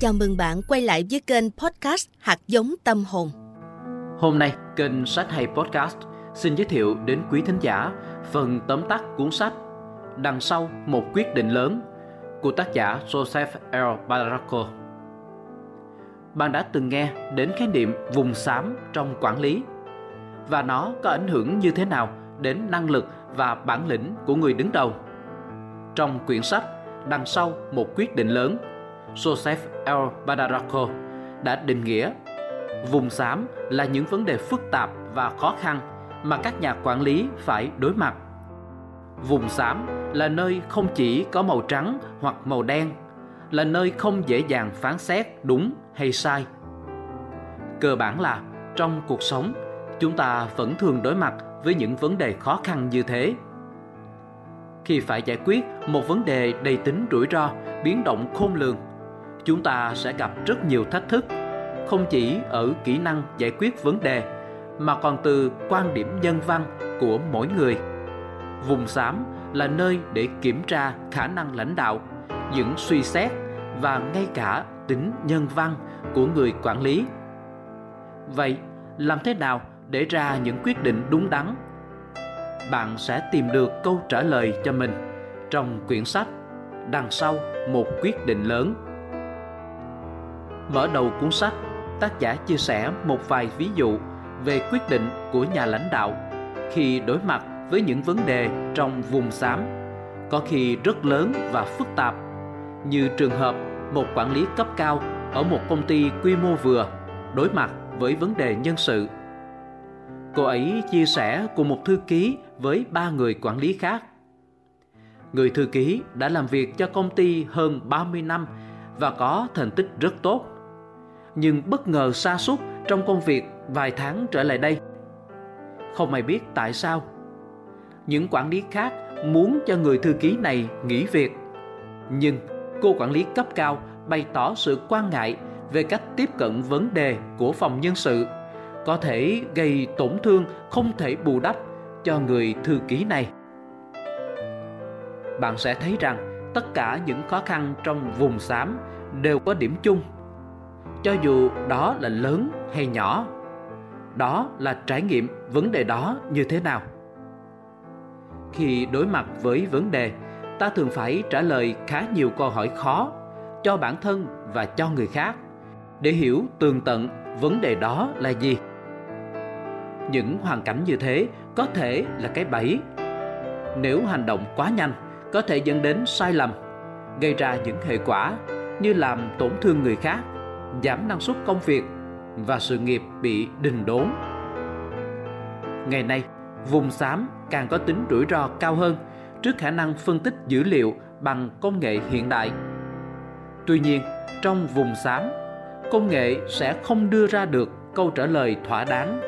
Chào mừng bạn quay lại với kênh podcast Hạt giống tâm hồn. Hôm nay, kênh Sách hay Podcast xin giới thiệu đến quý thính giả phần tóm tắt cuốn sách Đằng sau một quyết định lớn của tác giả Joseph L. Barraco. Bạn đã từng nghe đến khái niệm vùng xám trong quản lý và nó có ảnh hưởng như thế nào đến năng lực và bản lĩnh của người đứng đầu. Trong quyển sách Đằng sau một quyết định lớn, Joseph L. Badaraco đã định nghĩa vùng xám là những vấn đề phức tạp và khó khăn mà các nhà quản lý phải đối mặt. Vùng xám là nơi không chỉ có màu trắng hoặc màu đen, là nơi không dễ dàng phán xét đúng hay sai. Cơ bản là trong cuộc sống, chúng ta vẫn thường đối mặt với những vấn đề khó khăn như thế. Khi phải giải quyết một vấn đề đầy tính rủi ro, biến động khôn lường, chúng ta sẽ gặp rất nhiều thách thức, không chỉ ở kỹ năng giải quyết vấn đề mà còn từ quan điểm nhân văn của mỗi người. Vùng xám là nơi để kiểm tra khả năng lãnh đạo, những suy xét và ngay cả tính nhân văn của người quản lý. Vậy, làm thế nào để ra những quyết định đúng đắn? Bạn sẽ tìm được câu trả lời cho mình trong quyển sách Đằng sau một quyết định lớn. Mở đầu cuốn sách, tác giả chia sẻ một vài ví dụ về quyết định của nhà lãnh đạo khi đối mặt với những vấn đề trong vùng xám có khi rất lớn và phức tạp như trường hợp một quản lý cấp cao ở một công ty quy mô vừa đối mặt với vấn đề nhân sự. Cô ấy chia sẻ cùng một thư ký với ba người quản lý khác. Người thư ký đã làm việc cho công ty hơn 30 năm và có thành tích rất tốt. Nhưng bất ngờ sa sút trong công việc vài tháng trở lại đây. Không ai biết tại sao. Những quản lý khác muốn cho người thư ký này nghỉ việc. Nhưng cô quản lý cấp cao bày tỏ sự quan ngại về cách tiếp cận vấn đề của phòng nhân sự, có thể gây tổn thương không thể bù đắp cho người thư ký này. Bạn sẽ thấy rằng tất cả những khó khăn trong vùng xám đều có điểm chung. Cho dù đó là lớn hay nhỏ, đó là trải nghiệm vấn đề đó như thế nào. Khi đối mặt với vấn đề, ta thường phải trả lời khá nhiều câu hỏi khó cho bản thân và cho người khác để hiểu tường tận vấn đề đó là gì. Những hoàn cảnh như thế có thể là cái bẫy. Nếu hành động quá nhanh có thể dẫn đến sai lầm gây ra những hệ quả như làm tổn thương người khác giảm năng suất công việc và sự nghiệp bị đình đốn. Ngày nay, vùng xám càng có tính rủi ro cao hơn trước khả năng phân tích dữ liệu bằng công nghệ hiện đại. Tuy nhiên, trong vùng xám, công nghệ sẽ không đưa ra được câu trả lời thỏa đáng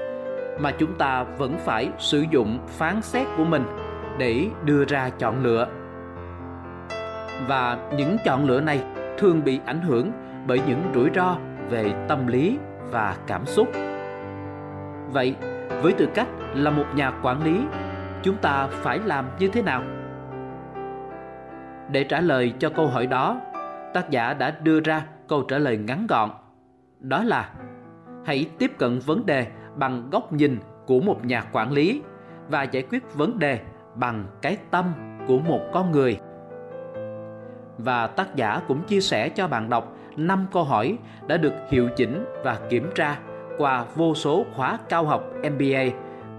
mà chúng ta vẫn phải sử dụng phán xét của mình để đưa ra chọn lựa. Và những chọn lựa này thường bị ảnh hưởng bởi những rủi ro về tâm lý và cảm xúc. Vậy, với tư cách là một nhà quản lý, chúng ta phải làm như thế nào? Để trả lời cho câu hỏi đó, tác giả đã đưa ra câu trả lời ngắn gọn. Đó là, hãy tiếp cận vấn đề bằng góc nhìn của một nhà quản lý và giải quyết vấn đề bằng cái tâm của một con người. Và tác giả cũng chia sẻ cho bạn đọc 5 câu hỏi đã được hiệu chỉnh và kiểm tra qua vô số khóa cao học MBA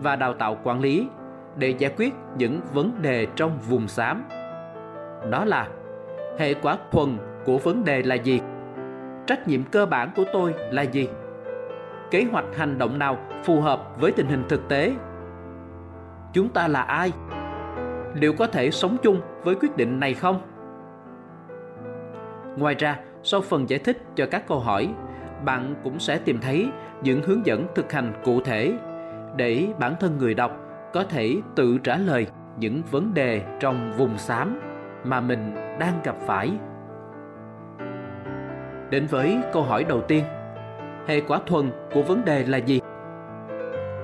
và đào tạo quản lý để giải quyết những vấn đề trong vùng xám. Đó là, hệ quả thuần của vấn đề là gì? Trách nhiệm cơ bản của tôi là gì? kế hoạch hành động nào phù hợp với tình hình thực tế chúng ta là ai liệu có thể sống chung với quyết định này không ngoài ra sau phần giải thích cho các câu hỏi, bạn cũng sẽ tìm thấy những hướng dẫn thực hành cụ thể để bản thân người đọc có thể tự trả lời những vấn đề trong vùng xám mà mình đang gặp phải. Đến với câu hỏi đầu tiên, hệ quả thuần của vấn đề là gì?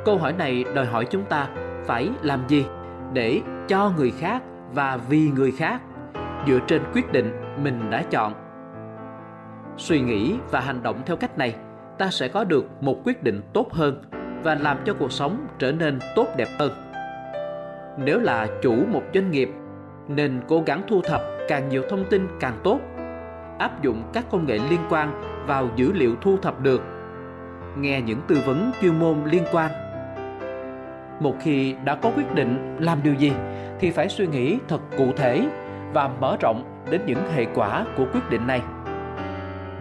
Câu hỏi này đòi hỏi chúng ta phải làm gì để cho người khác và vì người khác dựa trên quyết định mình đã chọn? Suy nghĩ và hành động theo cách này, ta sẽ có được một quyết định tốt hơn và làm cho cuộc sống trở nên tốt đẹp hơn. Nếu là chủ một doanh nghiệp, nên cố gắng thu thập càng nhiều thông tin càng tốt, áp dụng các công nghệ liên quan vào dữ liệu thu thập được. Nghe những tư vấn chuyên môn liên quan. Một khi đã có quyết định làm điều gì thì phải suy nghĩ thật cụ thể và mở rộng đến những hệ quả của quyết định này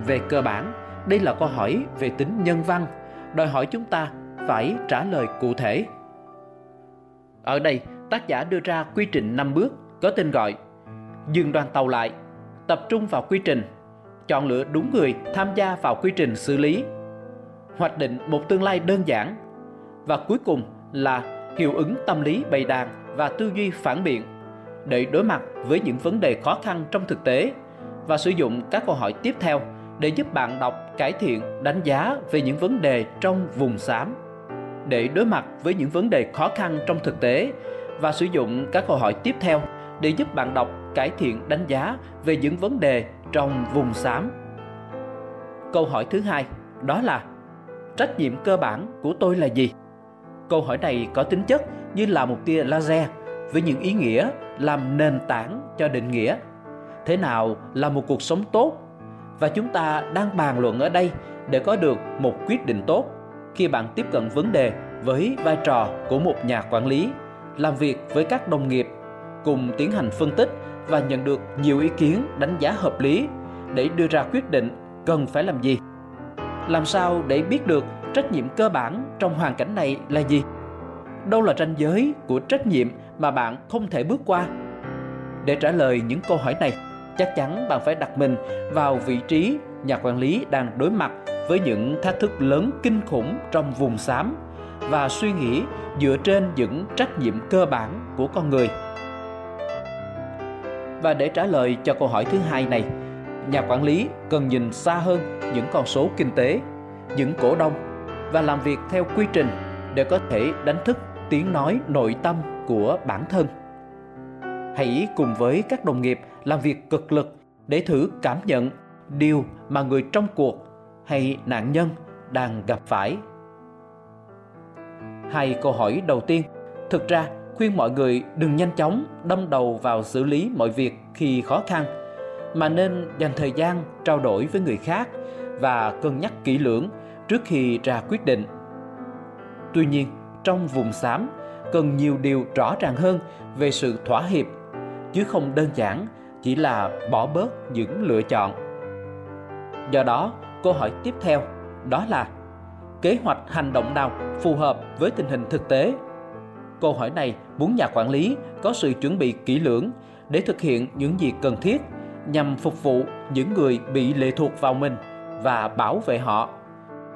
về cơ bản. Đây là câu hỏi về tính nhân văn. Đòi hỏi chúng ta phải trả lời cụ thể. Ở đây, tác giả đưa ra quy trình 5 bước có tên gọi. Dừng đoàn tàu lại, tập trung vào quy trình. Chọn lựa đúng người tham gia vào quy trình xử lý. Hoạch định một tương lai đơn giản. Và cuối cùng là hiệu ứng tâm lý bày đàn và tư duy phản biện. Để đối mặt với những vấn đề khó khăn trong thực tế và sử dụng các câu hỏi tiếp theo để giúp bạn đọc, cải thiện, đánh giá về những vấn đề trong vùng xám, để đối mặt với những vấn đề khó khăn trong thực tế và sử dụng các câu hỏi tiếp theo để giúp bạn đọc, cải thiện, đánh giá về những vấn đề trong vùng xám. Câu hỏi thứ hai, đó là, trách nhiệm cơ bản của tôi là gì? Câu hỏi này có tính chất như là một tia laser với những ý nghĩa làm nền tảng cho định nghĩa. Thế nào là một cuộc sống tốt? Và chúng ta đang bàn luận ở đây để có được một quyết định tốt khi bạn tiếp cận vấn đề với vai trò của một nhà quản lý, làm việc với các đồng nghiệp, cùng tiến hành phân tích và nhận được nhiều ý kiến đánh giá hợp lý để đưa ra quyết định cần phải làm gì. Làm sao để biết được trách nhiệm cơ bản trong hoàn cảnh này là gì? Đâu là ranh giới của trách nhiệm mà bạn không thể bước qua? Để trả lời những câu hỏi này, chắc chắn bạn phải đặt mình vào vị trí nhà quản lý đang đối mặt với những thách thức lớn kinh khủng trong vùng xám và suy nghĩ dựa trên những trách nhiệm cơ bản của con người. Và để trả lời cho câu hỏi thứ hai này, nhà quản lý cần nhìn xa hơn những con số kinh tế, những cổ đông và làm việc theo quy trình để có thể đánh thức tiếng nói nội tâm của bản thân. Hãy cùng với các đồng nghiệp làm việc cực lực để thử cảm nhận điều mà người trong cuộc hay nạn nhân đang gặp phải. Hai câu hỏi đầu tiên. Thực ra, khuyên mọi người đừng nhanh chóng đâm đầu vào xử lý mọi việc khi khó khăn, mà nên dành thời gian trao đổi với người khác và cân nhắc kỹ lưỡng trước khi ra quyết định. Tuy nhiên, trong vùng xám, cần nhiều điều rõ ràng hơn về sự thỏa hiệp, chứ không đơn giản chỉ là bỏ bớt những lựa chọn. Do đó, câu hỏi tiếp theo đó là kế hoạch hành động nào phù hợp với tình hình thực tế? Câu hỏi này muốn nhà quản lý có sự chuẩn bị kỹ lưỡng để thực hiện những gì cần thiết nhằm phục vụ những người bị lệ thuộc vào mình và bảo vệ họ,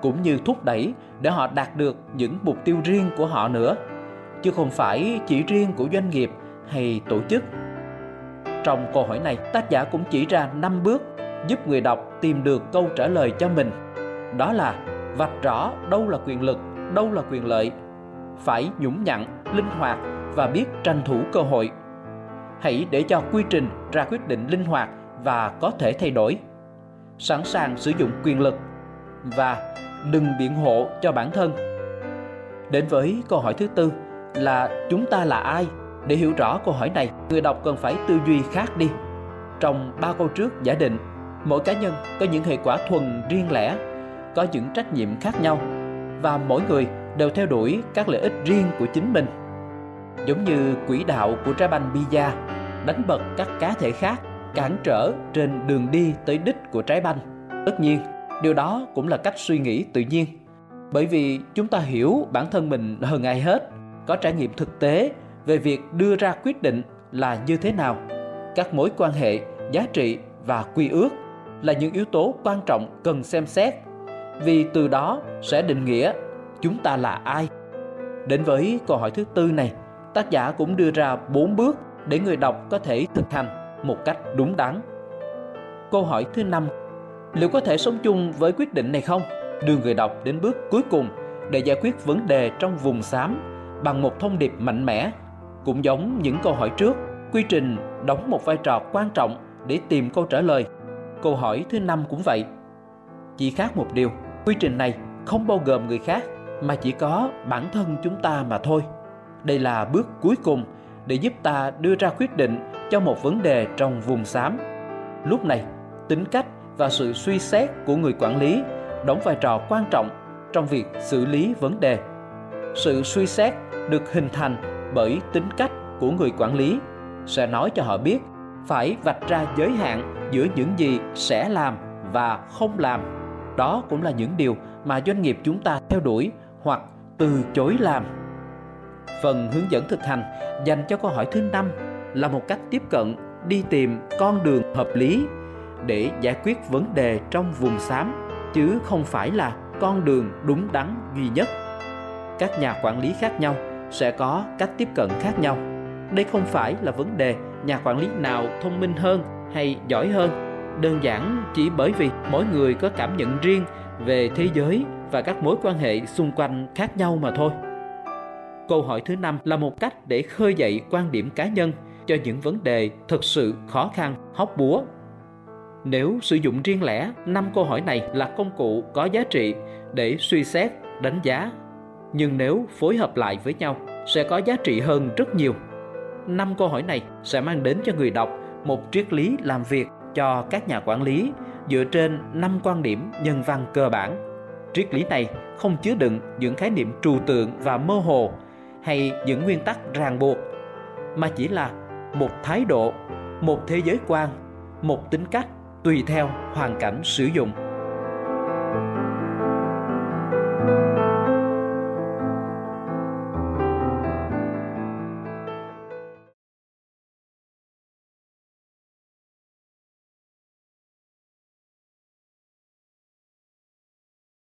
cũng như thúc đẩy để họ đạt được những mục tiêu riêng của họ nữa, chứ không phải chỉ riêng của doanh nghiệp hay tổ chức trong câu hỏi này, tác giả cũng chỉ ra 5 bước giúp người đọc tìm được câu trả lời cho mình. Đó là vạch rõ đâu là quyền lực, đâu là quyền lợi, phải nhũng nhặn, linh hoạt và biết tranh thủ cơ hội. Hãy để cho quy trình ra quyết định linh hoạt và có thể thay đổi. Sẵn sàng sử dụng quyền lực và đừng biện hộ cho bản thân. Đến với câu hỏi thứ tư là chúng ta là ai? Để hiểu rõ câu hỏi này, người đọc cần phải tư duy khác đi. Trong ba câu trước giả định, mỗi cá nhân có những hệ quả thuần riêng lẻ, có những trách nhiệm khác nhau, và mỗi người đều theo đuổi các lợi ích riêng của chính mình. Giống như quỹ đạo của trái banh pizza đánh bật các cá thể khác, cản trở trên đường đi tới đích của trái banh tất nhiên, điều đó cũng là cách suy nghĩ tự nhiên. Bởi vì chúng ta hiểu bản thân mình hơn ai hết, có trải nghiệm thực tế về việc đưa ra quyết định là như thế nào, các mối quan hệ, giá trị và quy ước là những yếu tố quan trọng cần xem xét, vì từ đó sẽ định nghĩa chúng ta là ai. Đến với câu hỏi thứ tư này, tác giả cũng đưa ra bốn bước để người đọc có thể thực hành một cách đúng đắn. Câu hỏi thứ năm, liệu có thể sống chung với quyết định này không? Đưa người đọc đến bước cuối cùng để giải quyết vấn đề trong vùng xám bằng một thông điệp mạnh mẽ cũng giống những câu hỏi trước. Quy trình đóng một vai trò quan trọng để tìm câu trả lời. Câu hỏi thứ năm cũng vậy. Chỉ khác một điều, quy trình này không bao gồm người khác, mà chỉ có bản thân chúng ta mà thôi. Đây là bước cuối cùng để giúp ta đưa ra quyết định cho một vấn đề trong vùng xám. Lúc này, tính cách và sự suy xét của người quản lý đóng vai trò quan trọng trong việc xử lý vấn đề. Sự suy xét được hình thành bởi tính cách của người quản lý, sẽ nói cho họ biết phải vạch ra giới hạn giữa những gì sẽ làm và không làm. Đó cũng là những điều mà doanh nghiệp chúng ta theo đuổi hoặc từ chối làm. Phần hướng dẫn thực hành dành cho câu hỏi thứ năm là một cách tiếp cận đi tìm con đường hợp lý để giải quyết vấn đề trong vùng xám, chứ không phải là con đường đúng đắn duy nhất. Các nhà quản lý khác nhau sẽ có cách tiếp cận khác nhau. Đây không phải là vấn đề nhà quản lý nào thông minh hơn hay giỏi hơn. Đơn giản chỉ bởi vì mỗi người có cảm nhận riêng về thế giới và các mối quan hệ xung quanh khác nhau mà thôi. Câu hỏi thứ năm là một cách để khơi dậy quan điểm cá nhân cho những vấn đề thực sự khó khăn, hóc búa. Nếu sử dụng riêng lẻ, năm câu hỏi này là công cụ có giá trị để suy xét, đánh giá nhưng nếu phối hợp lại với nhau, sẽ có giá trị hơn rất nhiều. Năm câu hỏi này sẽ mang đến cho người đọc một triết lý làm việc cho các nhà quản lý dựa trên năm quan điểm nhân văn cơ bản. Triết lý này không chứa đựng những khái niệm trừu tượng và mơ hồ hay những nguyên tắc ràng buộc, mà chỉ là một thái độ, một thế giới quan, một tính cách tùy theo hoàn cảnh sử dụng. thank you